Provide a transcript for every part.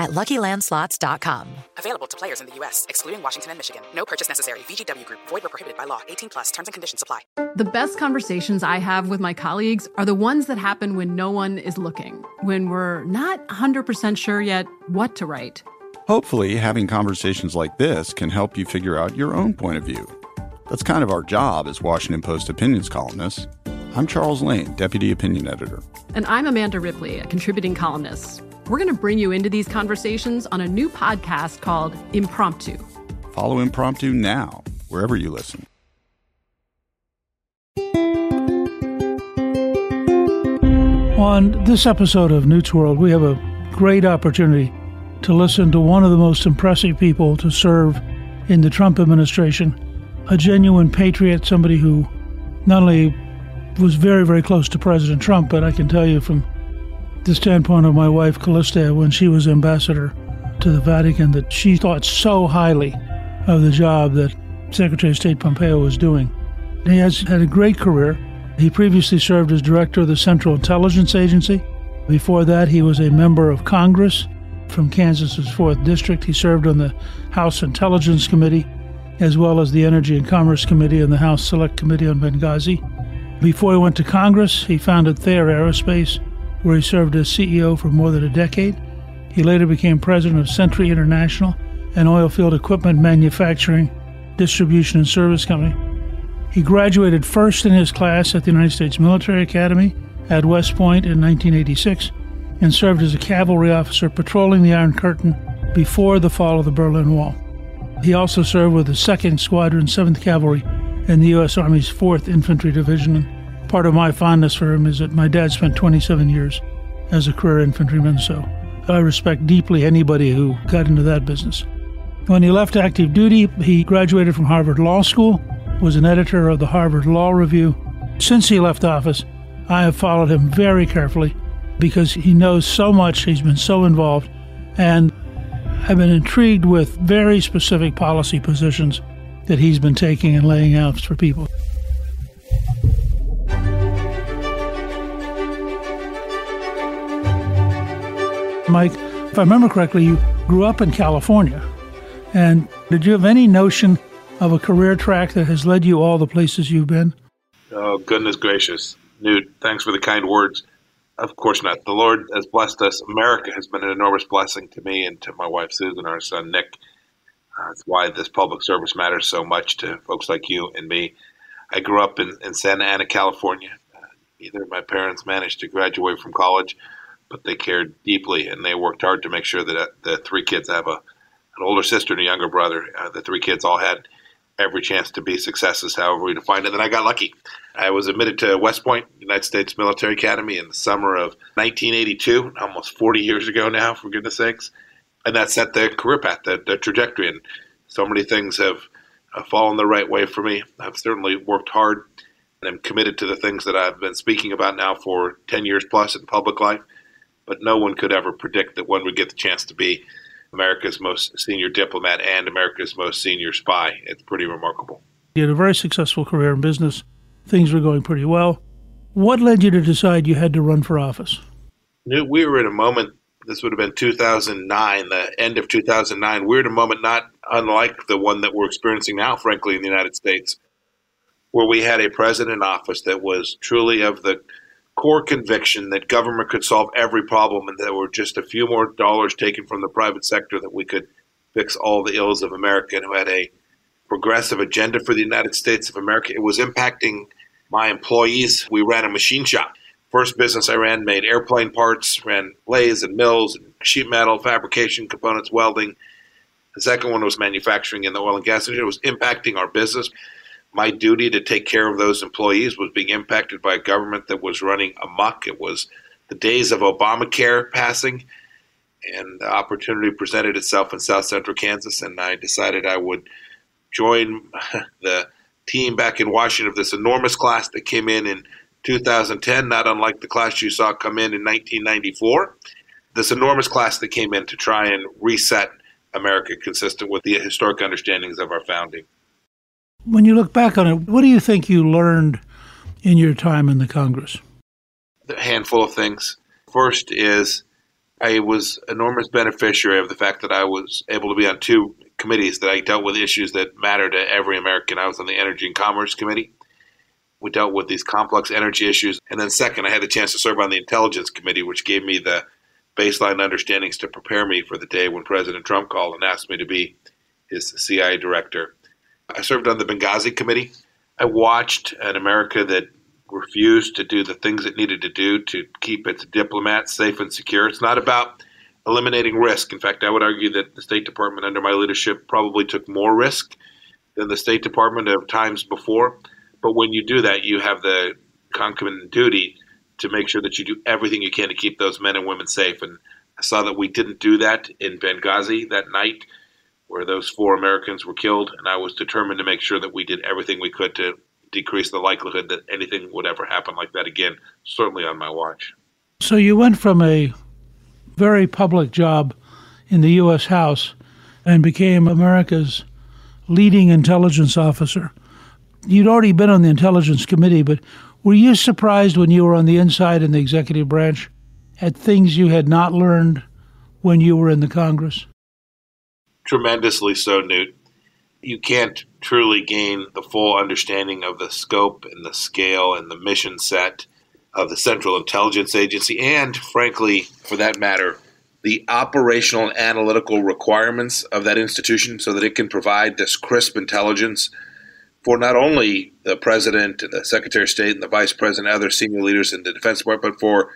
at LuckyLandSlots.com. Available to players in the U.S., excluding Washington and Michigan. No purchase necessary. VGW Group. Void where prohibited by law. 18 plus. Terms and conditions apply. The best conversations I have with my colleagues are the ones that happen when no one is looking, when we're not 100% sure yet what to write. Hopefully, having conversations like this can help you figure out your own point of view. That's kind of our job as Washington Post opinions columnists. I'm Charles Lane, Deputy Opinion Editor. And I'm Amanda Ripley, a contributing columnist. We're going to bring you into these conversations on a new podcast called Impromptu. Follow Impromptu now, wherever you listen. On this episode of Newt's World, we have a great opportunity to listen to one of the most impressive people to serve in the Trump administration, a genuine patriot, somebody who not only was very, very close to President Trump, but I can tell you from the standpoint of my wife, Callista, when she was ambassador to the Vatican, that she thought so highly of the job that Secretary of State Pompeo was doing. He has had a great career. He previously served as director of the Central Intelligence Agency. Before that, he was a member of Congress from Kansas's 4th District. He served on the House Intelligence Committee, as well as the Energy and Commerce Committee and the House Select Committee on Benghazi. Before he went to Congress, he founded Thayer Aerospace, where he served as CEO for more than a decade. He later became president of Sentry International, an oilfield equipment manufacturing, distribution, and service company. He graduated first in his class at the United States Military Academy at West Point in 1986 and served as a cavalry officer patrolling the Iron Curtain before the fall of the Berlin Wall. He also served with the 2nd Squadron, 7th Cavalry, in the U.S. Army's 4th Infantry Division. Part of my fondness for him is that my dad spent 27 years as a career infantryman, so I respect deeply anybody who got into that business. When he left active duty, he graduated from Harvard Law School, was an editor of the Harvard Law Review. Since he left office, I have followed him very carefully because he knows so much, he's been so involved, and I've been intrigued with very specific policy positions that he's been taking and laying out for people. Mike, if I remember correctly, you grew up in California. And did you have any notion of a career track that has led you all the places you've been? Oh, goodness gracious. Newt, thanks for the kind words. Of course not. The Lord has blessed us. America has been an enormous blessing to me and to my wife Susan, our son Nick. Uh, that's why this public service matters so much to folks like you and me. I grew up in, in Santa Ana, California. Uh, neither of my parents managed to graduate from college, but they cared deeply and they worked hard to make sure that uh, the three kids have a, an older sister and a younger brother. Uh, the three kids all had every chance to be successes, however we define it. And I got lucky. I was admitted to West Point, United States Military Academy, in the summer of 1982, almost 40 years ago now, for goodness sakes. And that set the career path, the, the trajectory. And so many things have uh, fallen the right way for me. I've certainly worked hard and I'm committed to the things that I've been speaking about now for 10 years plus in public life. But no one could ever predict that one would get the chance to be America's most senior diplomat and America's most senior spy. It's pretty remarkable. You had a very successful career in business. Things were going pretty well. What led you to decide you had to run for office? We were in a moment, this would have been 2009, the end of 2009. We're in a moment not unlike the one that we're experiencing now, frankly, in the United States, where we had a president in office that was truly of the core conviction that government could solve every problem and there were just a few more dollars taken from the private sector that we could fix all the ills of America and who had a progressive agenda for the United States of America. It was impacting my employees. We ran a machine shop. First business I ran made airplane parts, ran lathes and mills, and sheet metal, fabrication, components, welding. The second one was manufacturing in the oil and gas industry. It was impacting our business my duty to take care of those employees was being impacted by a government that was running amok. It was the days of Obamacare passing, and the opportunity presented itself in South Central Kansas, and I decided I would join the team back in Washington of this enormous class that came in in 2010, not unlike the class you saw come in in 1994. This enormous class that came in to try and reset America consistent with the historic understandings of our founding. When you look back on it, what do you think you learned in your time in the Congress? A handful of things. First is I was enormous beneficiary of the fact that I was able to be on two committees that I dealt with issues that matter to every American. I was on the Energy and Commerce Committee. We dealt with these complex energy issues. And then second, I had the chance to serve on the Intelligence Committee, which gave me the baseline understandings to prepare me for the day when President Trump called and asked me to be his CIA director. I served on the Benghazi committee. I watched an America that refused to do the things it needed to do to keep its diplomats safe and secure. It's not about eliminating risk. In fact, I would argue that the State Department under my leadership probably took more risk than the State Department of times before. But when you do that, you have the concomitant duty to make sure that you do everything you can to keep those men and women safe. And I saw that we didn't do that in Benghazi that night where those four Americans were killed, and I was determined to make sure that we did everything we could to decrease the likelihood that anything would ever happen like that again, certainly on my watch. So you went from a very public job in the U.S. House and became America's leading intelligence officer. You'd already been on the Intelligence Committee, but were you surprised when you were on the inside in the executive branch at things you had not learned when you were in the Congress? Tremendously so, Newt. You can't truly gain the full understanding of the scope and the scale and the mission set of the Central Intelligence Agency, and frankly, for that matter, the operational and analytical requirements of that institution so that it can provide this crisp intelligence for not only the president and the secretary of state and the vice president and other senior leaders in the defense department but for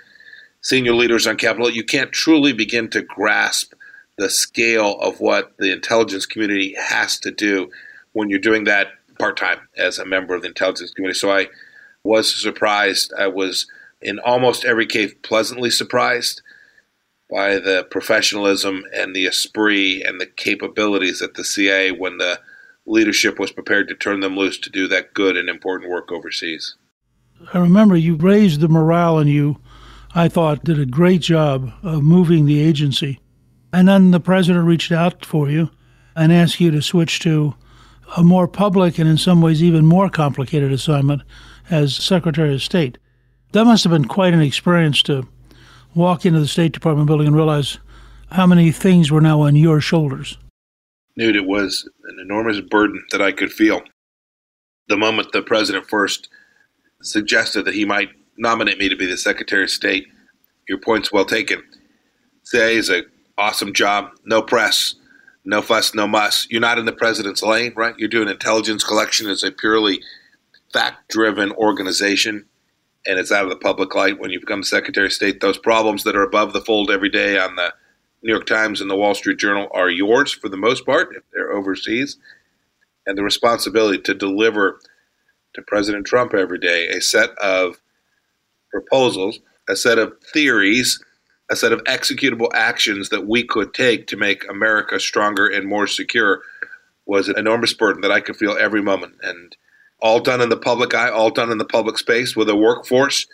senior leaders on capitol you can't truly begin to grasp the scale of what the intelligence community has to do when you're doing that part time as a member of the intelligence community. So I was surprised. I was in almost every case pleasantly surprised by the professionalism and the esprit and the capabilities at the CIA when the leadership was prepared to turn them loose to do that good and important work overseas. I remember you raised the morale and you, I thought, did a great job of moving the agency and then the president reached out for you and asked you to switch to a more public and in some ways even more complicated assignment as Secretary of State. That must have been quite an experience to walk into the State Department building and realize how many things were now on your shoulders. Newt, it was an enormous burden that I could feel. The moment the president first suggested that he might nominate me to be the Secretary of State, your point's well taken. CIA is a awesome job. No press, no fuss, no muss. You're not in the president's lane, right? You're doing intelligence collection as a purely fact driven organization, and it's out of the public light when you become Secretary of State. Those problems that are above the fold every day on the New York Times and the Wall Street Journal are yours for the most part if they're overseas. And the responsibility to deliver to President Trump every day a set of proposals, a set of theories a set of executable actions that we could take to make America stronger and more secure was an enormous burden that I could feel every moment. And all done in the public eye, all done in the public space with a workforce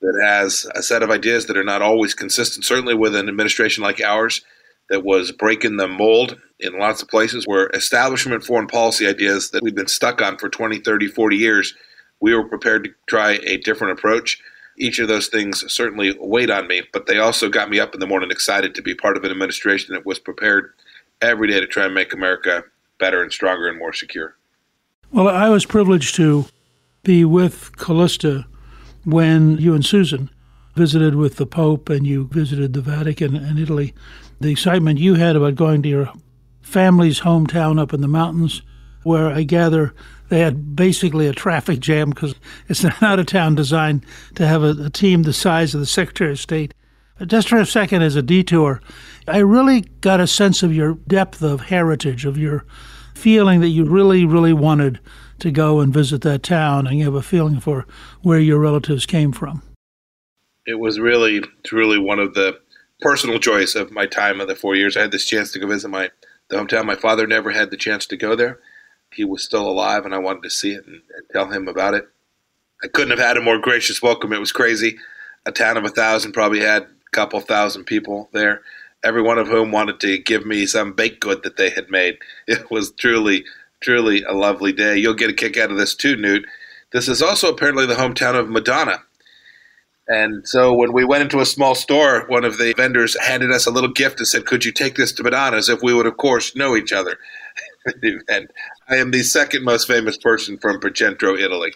that has a set of ideas that are not always consistent, certainly with an administration like ours that was breaking the mold in lots of places where establishment foreign policy ideas that we've been stuck on for 20, 30, 40 years, we were prepared to try a different approach. Each of those things certainly weighed on me, but they also got me up in the morning excited to be part of an administration that was prepared every day to try and make America better and stronger and more secure. Well, I was privileged to be with Callista when you and Susan visited with the Pope and you visited the Vatican and Italy. The excitement you had about going to your family's hometown up in the mountains, where I gather they had basically a traffic jam because it's not a town designed to have a, a team the size of the Secretary of State. Just for a second, as a detour, I really got a sense of your depth of heritage, of your feeling that you really, really wanted to go and visit that town, and you have a feeling for where your relatives came from. It was really, truly one of the personal joys of my time of the four years. I had this chance to go visit my the hometown. My father never had the chance to go there. He was still alive, and I wanted to see it and, and tell him about it. I couldn't have had a more gracious welcome. It was crazy. A town of a thousand probably had a couple thousand people there, every one of whom wanted to give me some baked good that they had made. It was truly, truly a lovely day. You'll get a kick out of this too, Newt. This is also apparently the hometown of Madonna. And so when we went into a small store, one of the vendors handed us a little gift and said, Could you take this to Madonna? As if we would, of course, know each other. and I am the second most famous person from Pacentro, Italy.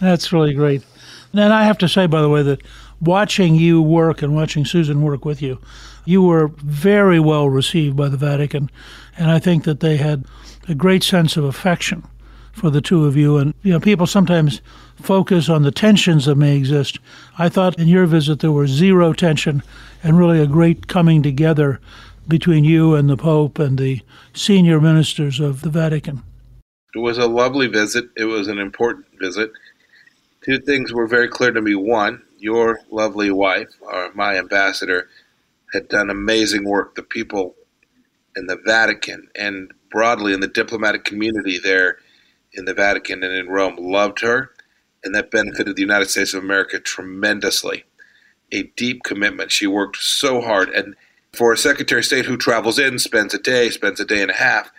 That's really great. And I have to say, by the way, that watching you work and watching Susan work with you, you were very well received by the Vatican. And I think that they had a great sense of affection for the two of you. And, you know, people sometimes focus on the tensions that may exist. I thought in your visit there was zero tension and really a great coming together between you and the Pope and the senior ministers of the Vatican. It was a lovely visit. It was an important visit. Two things were very clear to me. One, your lovely wife, or my ambassador, had done amazing work. The people in the Vatican and broadly in the diplomatic community there in the Vatican and in Rome loved her, and that benefited the United States of America tremendously. A deep commitment. She worked so hard. And for a Secretary of State who travels in, spends a day, spends a day and a half,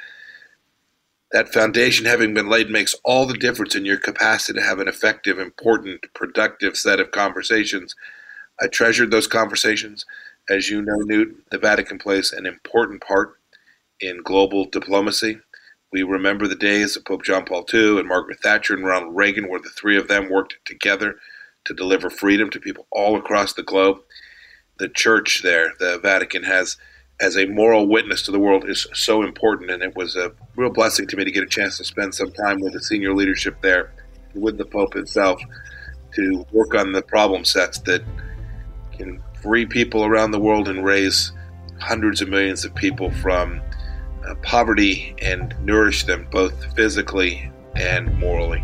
that foundation having been laid makes all the difference in your capacity to have an effective, important, productive set of conversations. I treasured those conversations. As you know, Newt, the Vatican plays an important part in global diplomacy. We remember the days of Pope John Paul II and Margaret Thatcher and Ronald Reagan, where the three of them worked together to deliver freedom to people all across the globe. The church there, the Vatican, has as a moral witness to the world is so important, and it was a real blessing to me to get a chance to spend some time with the senior leadership there, with the Pope himself, to work on the problem sets that can free people around the world and raise hundreds of millions of people from uh, poverty and nourish them both physically and morally.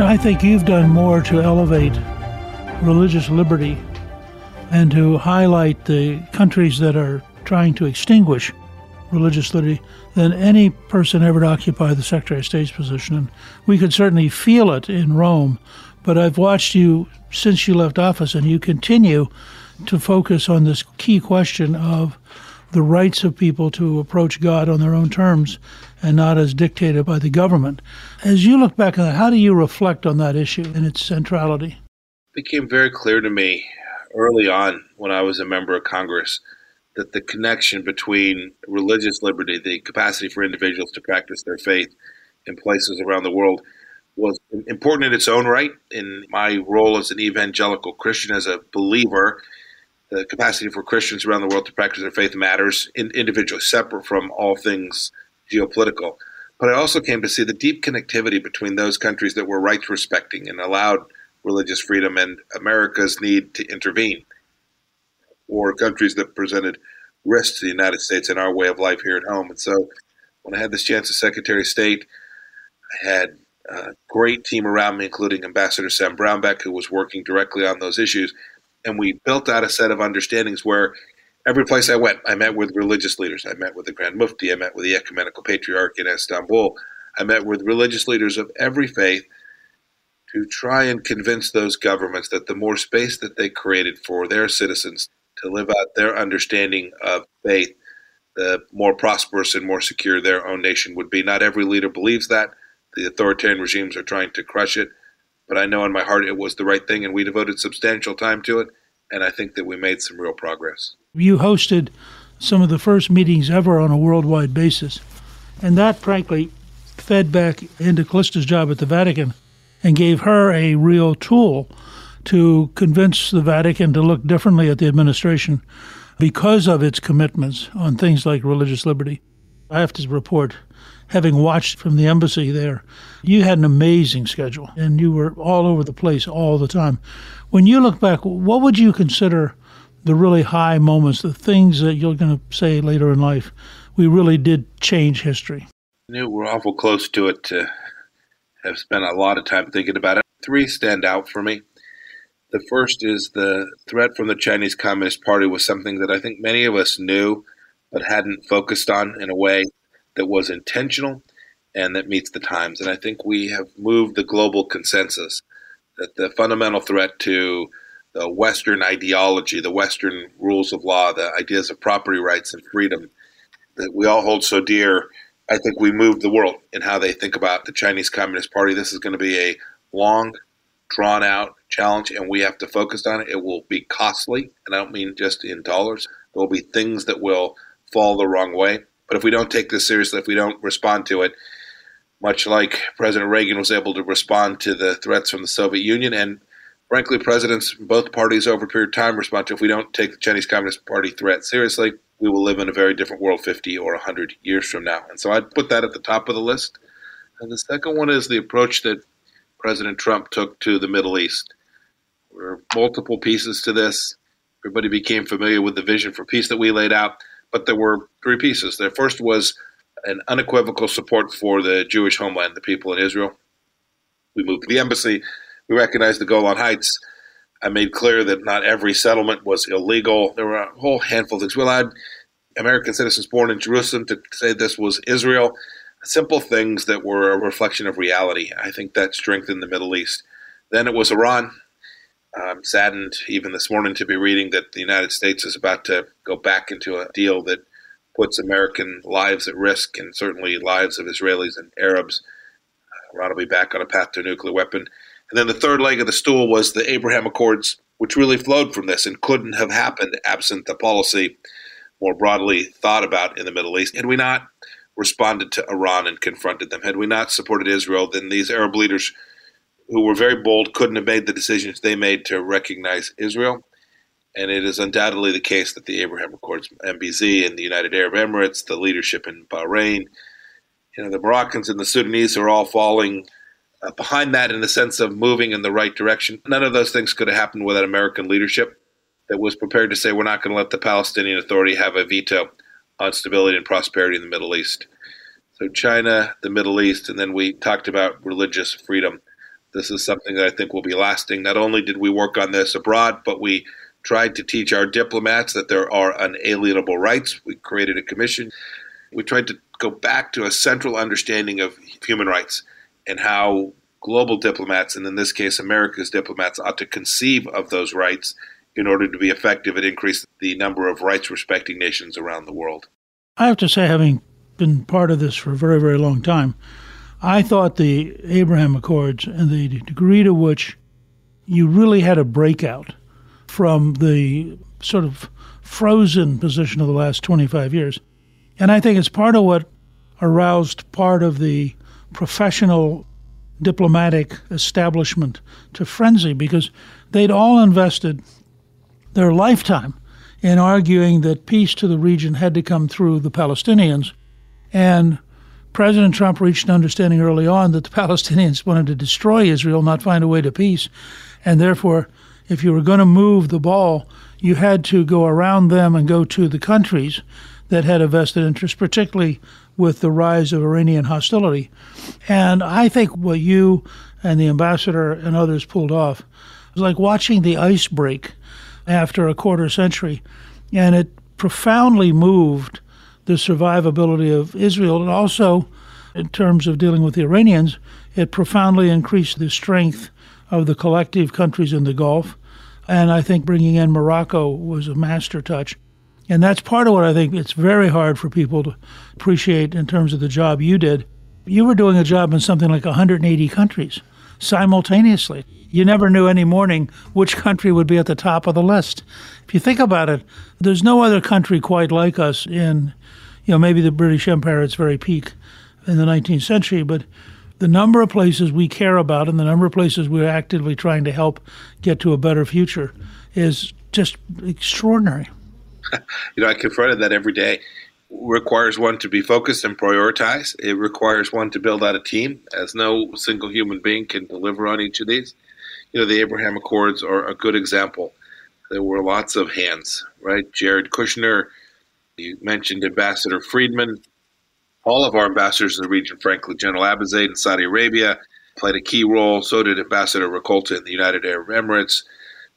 Know, I think you've done more to elevate religious liberty and to highlight the countries that are trying to extinguish religious liberty than any person ever to occupy the Secretary of State's position. And we could certainly feel it in Rome, but I've watched you since you left office, and you continue to focus on this key question of the rights of people to approach God on their own terms and not as dictated by the government. As you look back on that, how do you reflect on that issue and its centrality? It became very clear to me early on when I was a member of Congress that the connection between religious liberty, the capacity for individuals to practice their faith in places around the world, was important in its own right. In my role as an evangelical Christian, as a believer, the capacity for Christians around the world to practice their faith matters in, individually, separate from all things geopolitical. But I also came to see the deep connectivity between those countries that were rights respecting and allowed religious freedom and America's need to intervene, or countries that presented risks to the United States and our way of life here at home. And so when I had this chance as Secretary of State, I had a great team around me, including Ambassador Sam Brownback, who was working directly on those issues. And we built out a set of understandings where every place I went, I met with religious leaders. I met with the Grand Mufti. I met with the Ecumenical Patriarch in Istanbul. I met with religious leaders of every faith to try and convince those governments that the more space that they created for their citizens to live out their understanding of faith, the more prosperous and more secure their own nation would be. Not every leader believes that. The authoritarian regimes are trying to crush it. But I know in my heart it was the right thing, and we devoted substantial time to it. And I think that we made some real progress. You hosted some of the first meetings ever on a worldwide basis. And that, frankly, fed back into Callista's job at the Vatican and gave her a real tool to convince the Vatican to look differently at the administration because of its commitments on things like religious liberty. I have to report, having watched from the embassy there, you had an amazing schedule and you were all over the place all the time. When you look back, what would you consider the really high moments, the things that you're going to say later in life? We really did change history. Newt we're awful close to it to have spent a lot of time thinking about it. Three stand out for me. The first is the threat from the Chinese Communist Party was something that I think many of us knew but hadn't focused on in a way that was intentional and that meets the times. And I think we have moved the global consensus that the fundamental threat to the Western ideology, the Western rules of law, the ideas of property rights and freedom that we all hold so dear, I think we moved the world in how they think about the Chinese Communist Party. This is going to be a long, drawn out challenge, and we have to focus on it. It will be costly, and I don't mean just in dollars. There will be things that will fall the wrong way. But if we don't take this seriously, if we don't respond to it, much like President Reagan was able to respond to the threats from the Soviet Union, and frankly, presidents from both parties over a period of time respond to if we don't take the Chinese Communist Party threat seriously, we will live in a very different world 50 or 100 years from now. And so I'd put that at the top of the list. And the second one is the approach that President Trump took to the Middle East. There are multiple pieces to this. Everybody became familiar with the vision for peace that we laid out, but there were three pieces. The first was an unequivocal support for the Jewish homeland, the people in Israel. We moved to the embassy. We recognized the Golan Heights I made clear that not every settlement was illegal. There were a whole handful of things. We allowed American citizens born in Jerusalem to say this was Israel. Simple things that were a reflection of reality. I think that strengthened the Middle East. Then it was Iran. I'm saddened even this morning to be reading that the United States is about to go back into a deal that puts American lives at risk and certainly lives of Israelis and Arabs. Uh, Iran will be back on a path to a nuclear weapon. And then the third leg of the stool was the Abraham Accords, which really flowed from this and couldn't have happened absent the policy more broadly thought about in the Middle East. Had we not responded to Iran and confronted them, had we not supported Israel, then these Arab leaders who were very bold couldn't have made the decisions they made to recognize Israel. And it is undoubtedly the case that the Abraham Accords, MBZ, and the United Arab Emirates, the leadership in Bahrain, you know, the Moroccans and the Sudanese are all falling uh, behind that in the sense of moving in the right direction. None of those things could have happened without American leadership that was prepared to say we're not going to let the Palestinian Authority have a veto on stability and prosperity in the Middle East. So, China, the Middle East, and then we talked about religious freedom. This is something that I think will be lasting. Not only did we work on this abroad, but we tried to teach our diplomats that there are unalienable rights. We created a commission. We tried to go back to a central understanding of human rights and how global diplomats, and in this case, America's diplomats, ought to conceive of those rights in order to be effective and increase the number of rights respecting nations around the world. I have to say, having been part of this for a very, very long time, I thought the Abraham Accords and the degree to which you really had a breakout from the sort of frozen position of the last 25 years. And I think it's part of what aroused part of the professional diplomatic establishment to frenzy because they'd all invested their lifetime in arguing that peace to the region had to come through the Palestinians. And President Trump reached an understanding early on that the Palestinians wanted to destroy Israel, not find a way to peace. And therefore, if you were going to move the ball, you had to go around them and go to the countries that had a vested interest, particularly with the rise of Iranian hostility. And I think what you and the ambassador and others pulled off was like watching the ice break after a quarter century. And it profoundly moved the survivability of Israel. And also, in terms of dealing with the Iranians, it profoundly increased the strength of the collective countries in the Gulf. And I think bringing in Morocco was a master touch. And that's part of what I think it's very hard for people to appreciate in terms of the job you did. You were doing a job in something like 180 countries simultaneously. You never knew any morning which country would be at the top of the list. If you think about it, there's no other country quite like us in, you know, maybe the British Empire at its very peak in the 19th century, but the number of places we care about and the number of places we're actively trying to help get to a better future is just extraordinary. you know, I confronted that every day requires one to be focused and prioritize. It requires one to build out a team, as no single human being can deliver on each of these. You know, the Abraham Accords are a good example. There were lots of hands, right? Jared Kushner, you mentioned Ambassador Friedman. All of our ambassadors in the region, frankly, General Abizaid in Saudi Arabia played a key role. So did Ambassador Rakolta in the United Arab Emirates.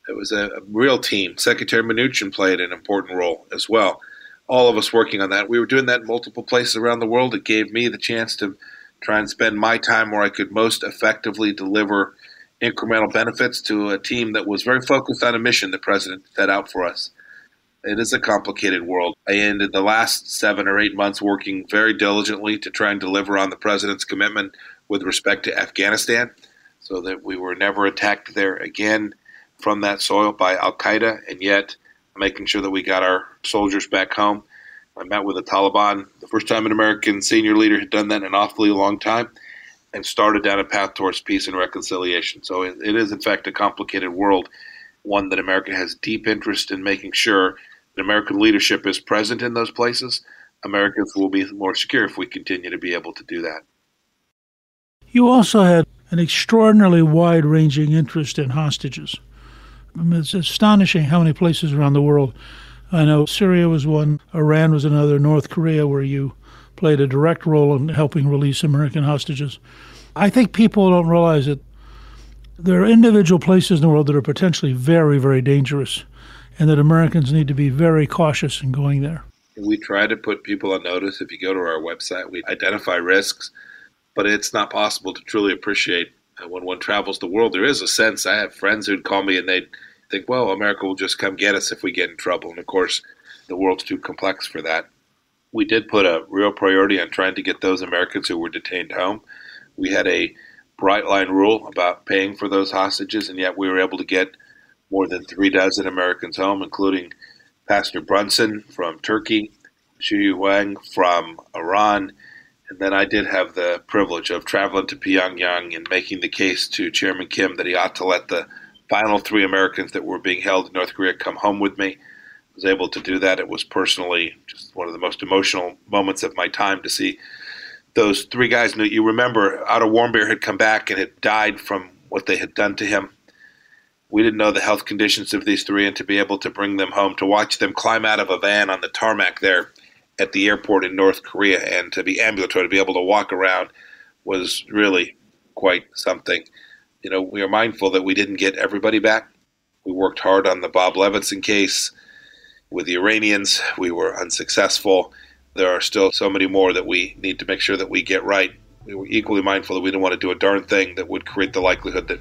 It was a, a real team. Secretary Mnuchin played an important role as well all of us working on that. We were doing that in multiple places around the world. It gave me the chance to try and spend my time where I could most effectively deliver incremental benefits to a team that was very focused on a mission the president set out for us. It is a complicated world. I ended the last seven or eight months working very diligently to try and deliver on the president's commitment with respect to Afghanistan so that we were never attacked there again from that soil by Al Qaeda, and yet making sure that we got our soldiers back home. I met with the Taliban, the first time an American senior leader had done that in an awfully long time, and started down a path towards peace and reconciliation. So it, it is, in fact, a complicated world, one that America has deep interest in making sure American leadership is present in those places. Americans will be more secure if we continue to be able to do that. You also had an extraordinarily wide ranging interest in hostages. I mean, it's astonishing how many places around the world. I know Syria was one, Iran was another, North Korea, where you played a direct role in helping release American hostages. I think people don't realize that There are individual places in the world that are potentially very, very dangerous, and that Americans need to be very cautious in going there. We try to put people on notice. If you go to our website, we identify risks, but it's not possible to truly appreciate uh, when one travels the world. There is a sense. I have friends who'd call me and they'd think, well, America will just come get us if we get in trouble. And of course, the world's too complex for that. We did put a real priority on trying to get those Americans who were detained home. We had a bright line rule about paying for those hostages, and yet we were able to get more than three dozen Americans home, including Pastor Brunson from Turkey, Xiyue Wang from Iran, and then I did have the privilege of traveling to Pyongyang and making the case to Chairman Kim that he ought to let the final three Americans that were being held in North Korea come home with me. I was able to do that. It was personally just one of the most emotional moments of my time to see those three guys you remember Otto Warmbier had come back and had died from what they had done to him. We didn't know the health conditions of these three, and to be able to bring them home, to watch them climb out of a van on the tarmac there at the airport in North Korea, and to be ambulatory, to be able to walk around, was really quite something. You know, we are mindful that we didn't get everybody back. We worked hard on the Bob Levinson case with the Iranians. We were unsuccessful there are still so many more that we need to make sure that we get right. We were equally mindful that we didn't want to do a darn thing that would create the likelihood that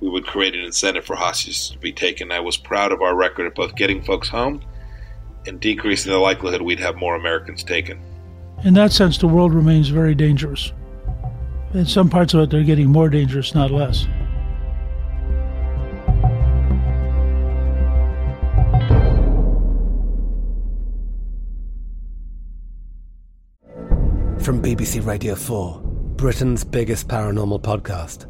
we would create an incentive for hostages to be taken. I was proud of our record of both getting folks home and decreasing the likelihood we'd have more Americans taken. In that sense, the world remains very dangerous. In some parts of it, they're getting more dangerous, not less. From BBC Radio 4, Britain's biggest paranormal podcast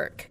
work.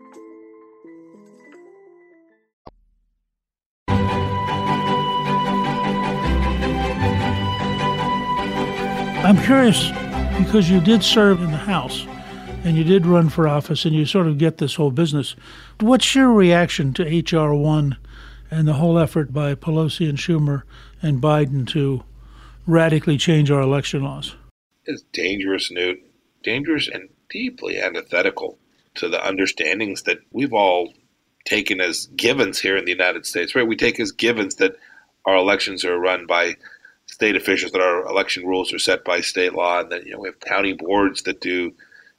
I'm curious because you did serve in the House and you did run for office and you sort of get this whole business. What's your reaction to H.R. 1 and the whole effort by Pelosi and Schumer and Biden to radically change our election laws? It's dangerous, Newt. Dangerous and deeply antithetical to the understandings that we've all taken as givens here in the United States, right? We take as givens that our elections are run by state officials, that our election rules are set by state law, and that you know we have county boards that do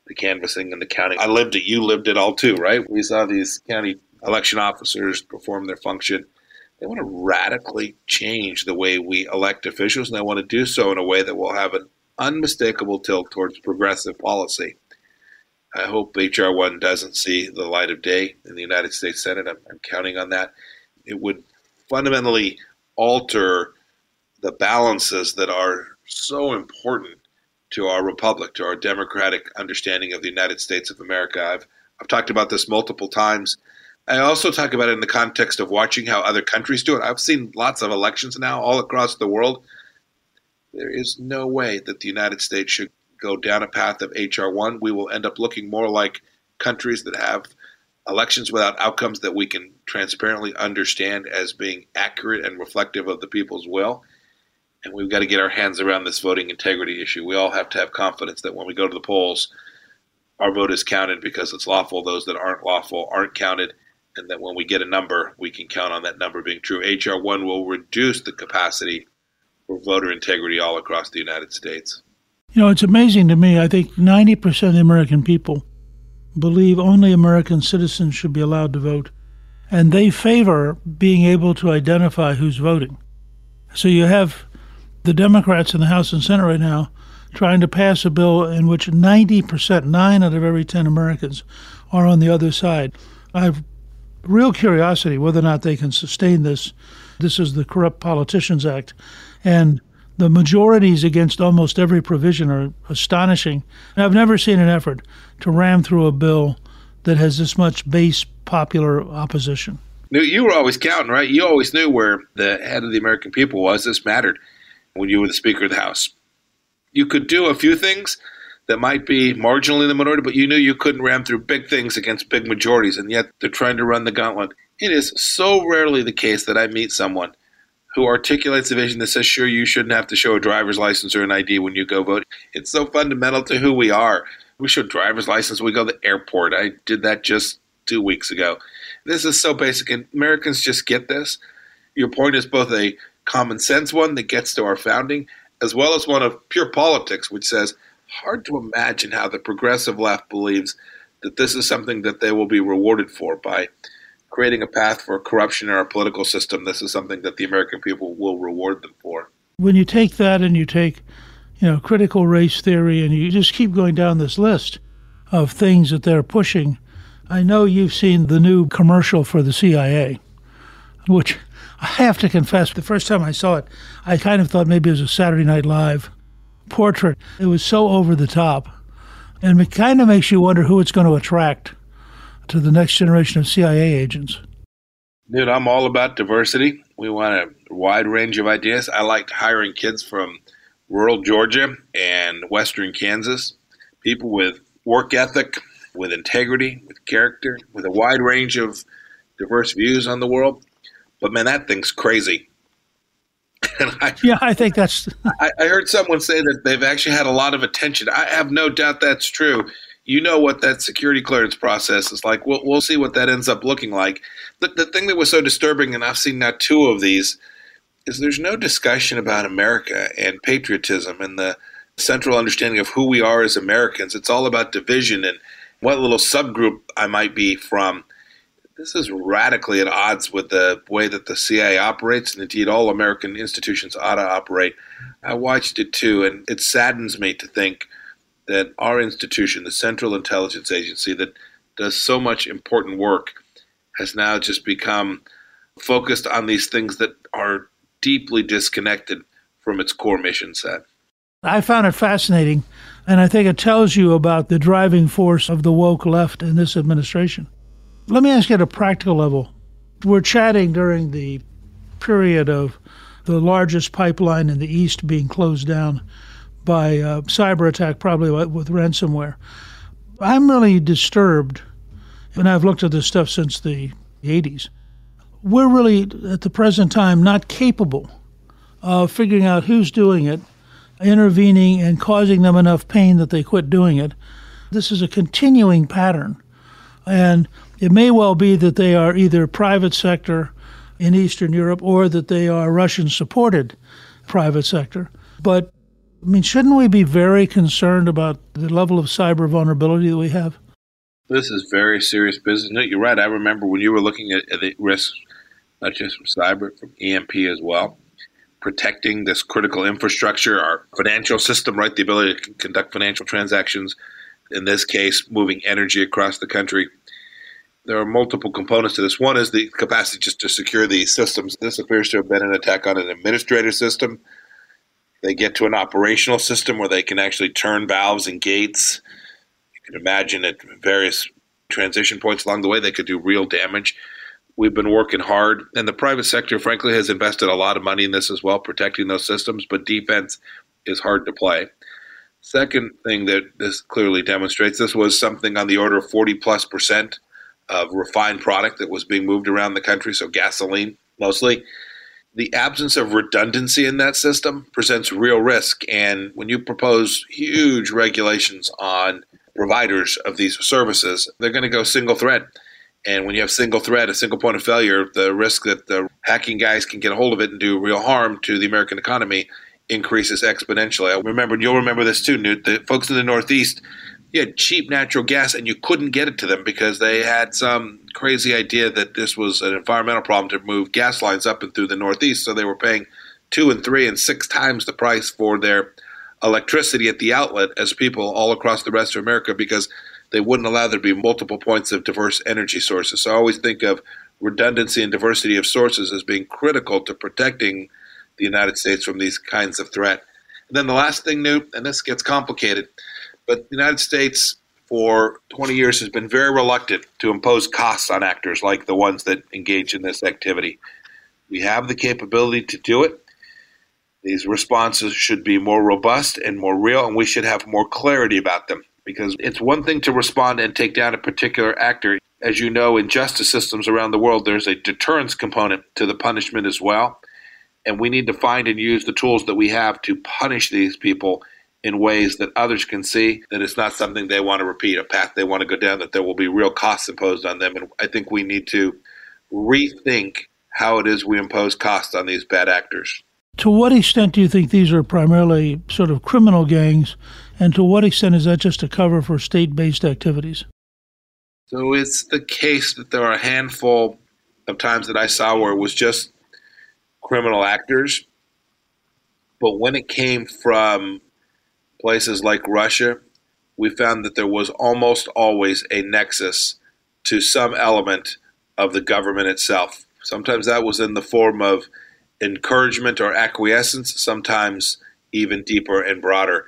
the canvassing and the counting. I lived it. You lived it all too, right? We saw these county election officers perform their function. They want to radically change the way we elect officials, and they want to do so in a way that will have an unmistakable tilt towards progressive policy. I hope H.R. 1 doesn't see the light of day in the United States Senate. I'm, I'm counting on that. It would fundamentally alter the balances that are so important to our republic, to our democratic understanding of the United States of America. I've, I've talked about this multiple times. I also talk about it in the context of watching how other countries do it. I've seen lots of elections now all across the world. There is no way that the United States should go down a path of HR1, we will end up looking more like countries that have elections without outcomes that we can transparently understand as being accurate and reflective of the people's will. And we've got to get our hands around this voting integrity issue. We all have to have confidence that when we go to the polls, our vote is counted because it's lawful. Those that aren't lawful aren't counted. And that when we get a number, we can count on that number being true. HR1 will reduce the capacity for voter integrity all across the United States. You know, it's amazing to me. I think 90% of the American people believe only American citizens should be allowed to vote, and they favor being able to identify who's voting. So you have the Democrats in the House and Senate right now trying to pass a bill in which 90%, nine out of every 10 Americans, are on the other side. I have real curiosity whether or not they can sustain this. This is the Corrupt Politicians Act. And the majorities against almost every provision are astonishing. And I've never seen an effort to ram through a bill that has this much base popular opposition. You were always counting, right? You always knew where the head of the American people was. This mattered when you were the Speaker of the House. You could do a few things that might be marginally in the minority, but you knew you couldn't ram through big things against big majorities, and yet they're trying to run the gauntlet. It is so rarely the case that I meet someone who articulates a vision that says, sure, you shouldn't have to show a driver's license or an ID when you go vote. It's so fundamental to who we are. We show driver's license when we go to the airport. I did that just two weeks ago. This is so basic, and Americans just get this. Your point is both a common sense one that gets to our founding, as well as one of pure politics, which says, hard to imagine how the progressive left believes that this is something that they will be rewarded for by creating a path for corruption in our political system, this is something that the American people will reward them for. When you take that and you take, you know, critical race theory and you just keep going down this list of things that they're pushing, I know you've seen the new commercial for the CIA, which I have to confess, the first time I saw it, I kind of thought maybe it was a Saturday Night Live portrait. It was so over the top. And it kind of makes you wonder who it's going to attract to the next generation of CIA agents? Dude, I'm all about diversity. We want a wide range of ideas. I liked hiring kids from rural Georgia and western Kansas, people with work ethic, with integrity, with character, with a wide range of diverse views on the world. But man, that thing's crazy. I, yeah, I think that's. I, I heard someone say that they've actually had a lot of attention. I have no doubt that's true you know what that security clearance process is like. We'll, we'll see what that ends up looking like. The, the thing that was so disturbing, and I've seen now two of these, is there's no discussion about America and patriotism and the central understanding of who we are as Americans. It's all about division and what little subgroup I might be from. This is radically at odds with the way that the CIA operates, and indeed all American institutions ought to operate. I watched it too, and it saddens me to think – that our institution, the Central Intelligence Agency, that does so much important work, has now just become focused on these things that are deeply disconnected from its core mission set. I found it fascinating, and I think it tells you about the driving force of the woke left in this administration. Let me ask you at a practical level. We're chatting during the period of the largest pipeline in the East being closed down by a cyber attack, probably with ransomware. I'm really disturbed, and I've looked at this stuff since the 80s. We're really, at the present time, not capable of figuring out who's doing it, intervening, and causing them enough pain that they quit doing it. This is a continuing pattern. And it may well be that they are either private sector in Eastern Europe or that they are Russian supported private sector. But I mean, shouldn't we be very concerned about the level of cyber vulnerability that we have? This is very serious business. No, you're right. I remember when you were looking at, at the risks, not just from cyber, from EMP as well, protecting this critical infrastructure, our financial system, right? The ability to conduct financial transactions in this case, moving energy across the country. There are multiple components to this. One is the capacity just to secure these systems. This appears to have been an attack on an administrator system. They get to an operational system where they can actually turn valves and gates. You can imagine at various transition points along the way, they could do real damage. We've been working hard, and the private sector, frankly, has invested a lot of money in this as well, protecting those systems, but defense is hard to play. Second thing that this clearly demonstrates this was something on the order of 40 plus percent of refined product that was being moved around the country, so gasoline mostly. The absence of redundancy in that system presents real risk. And when you propose huge regulations on providers of these services, they're going to go single thread. And when you have single thread, a single point of failure, the risk that the hacking guys can get a hold of it and do real harm to the American economy increases exponentially. I remember, and you'll remember this too, Newt. The folks in the Northeast, you had cheap natural gas and you couldn't get it to them because they had some crazy idea that this was an environmental problem to move gas lines up and through the Northeast. So they were paying two and three and six times the price for their electricity at the outlet as people all across the rest of America because they wouldn't allow there to be multiple points of diverse energy sources. So I always think of redundancy and diversity of sources as being critical to protecting the United States from these kinds of threat. And then the last thing, Newt, and this gets complicated, but the United States for 20 years has been very reluctant to impose costs on actors like the ones that engage in this activity. We have the capability to do it. These responses should be more robust and more real, and we should have more clarity about them because it's one thing to respond and take down a particular actor. As you know, in justice systems around the world, there's a deterrence component to the punishment as well. And we need to find and use the tools that we have to punish these people in ways that others can see that it's not something they want to repeat, a path they want to go down, that there will be real costs imposed on them. And I think we need to rethink how it is we impose costs on these bad actors. To what extent do you think these are primarily sort of criminal gangs, and to what extent is that just a cover for state based activities? So it's the case that there are a handful of times that I saw where it was just criminal actors. But when it came from places like Russia, we found that there was almost always a nexus to some element of the government itself. Sometimes that was in the form of encouragement or acquiescence, sometimes even deeper and broader.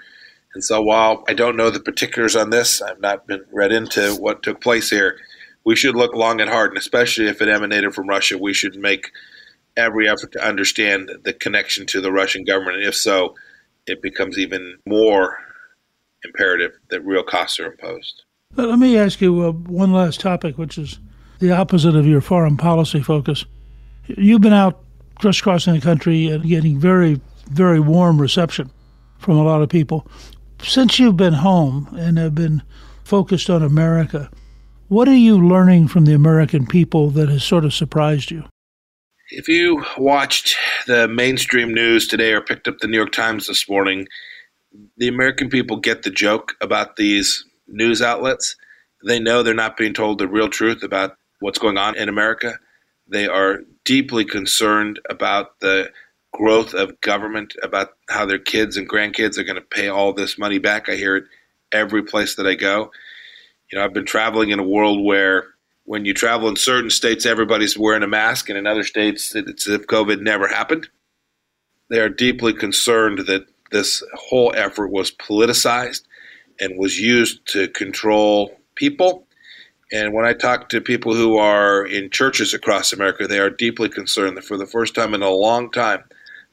And so while I don't know the particulars on this, I've not been read into what took place here, we should look long and hard, and especially if it emanated from Russia, we should make every effort to understand the connection to the Russian government. And if so, it becomes even more imperative that real costs are imposed. Let me ask you uh, one last topic, which is the opposite of your foreign policy focus. You've been out crisscrossing the country and getting very, very warm reception from a lot of people. Since you've been home and have been focused on America, what are you learning from the American people that has sort of surprised you? If you watched the mainstream news today or picked up the New York Times this morning, the American people get the joke about these news outlets. They know they're not being told the real truth about what's going on in America. They are deeply concerned about the growth of government, about how their kids and grandkids are going to pay all this money back. I hear it every place that I go. You know, I've been traveling in a world where when you travel in certain states, everybody's wearing a mask, and in other states, it's as if COVID never happened. They are deeply concerned that this whole effort was politicized and was used to control people. And when I talk to people who are in churches across America, they are deeply concerned that for the first time in a long time,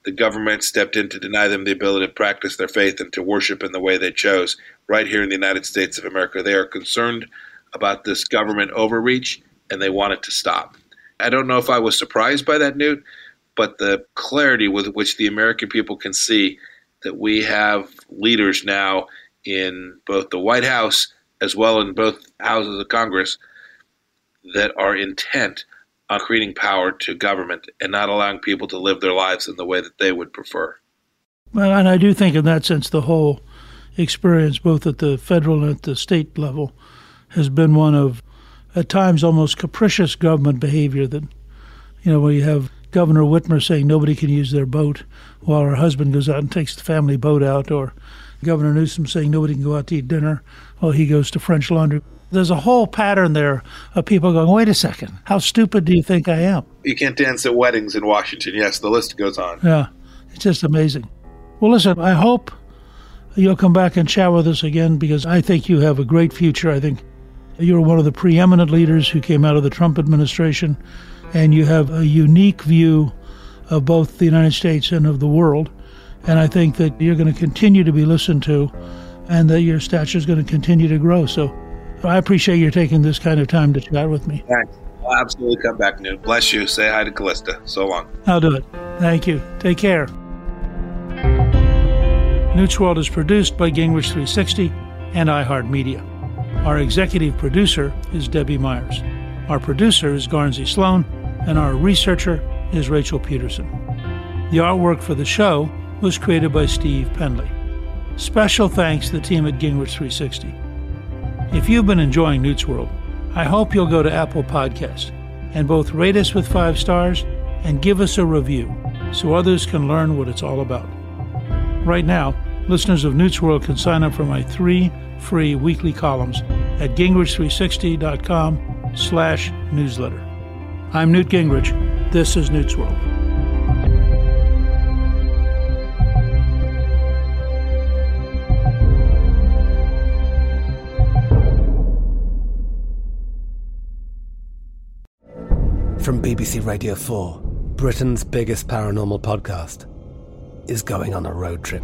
the government stepped in to deny them the ability to practice their faith and to worship in the way they chose right here in the United States of America. They are concerned about this government overreach and they want it to stop. I don't know if I was surprised by that, Newt, but the clarity with which the American people can see that we have leaders now in both the White House as well in both houses of Congress that are intent on creating power to government and not allowing people to live their lives in the way that they would prefer. Well, and I do think in that sense the whole experience, both at the federal and at the state level, has been one of, at times, almost capricious government behavior. That, you know, where you have Governor Whitmer saying nobody can use their boat while her husband goes out and takes the family boat out, or Governor Newsom saying nobody can go out to eat dinner while he goes to French Laundry. There's a whole pattern there of people going, wait a second, how stupid do you think I am? You can't dance at weddings in Washington. Yes, the list goes on. Yeah, it's just amazing. Well, listen, I hope you'll come back and chat with us again because I think you have a great future. I think you're one of the preeminent leaders who came out of the Trump administration, and you have a unique view of both the United States and of the world. And I think that you're going to continue to be listened to and that your stature is going to continue to grow. So I appreciate you taking this kind of time to chat with me. Thanks. I'll absolutely come back, Newt. Bless you. Say hi to Callista. So long. I'll do it. Thank you. Take care. Newt's World is produced by Gingrich 360 and iHeartMedia. Our executive producer is Debbie Myers. Our producer is Garnsey Sloan, and our researcher is Rachel Peterson. The artwork for the show was created by Steve Penley. Special thanks to the team at Gingrich 360. If you've been enjoying Newt's World, I hope you'll go to Apple Podcast and both rate us with five stars and give us a review so others can learn what it's all about. Right now, listeners of Newt's World can sign up for my three free weekly columns at gingrich360.com slash newsletter. I'm Newt Gingrich. This is Newt's World. From BBC Radio 4, Britain's biggest paranormal podcast is going on a road trip.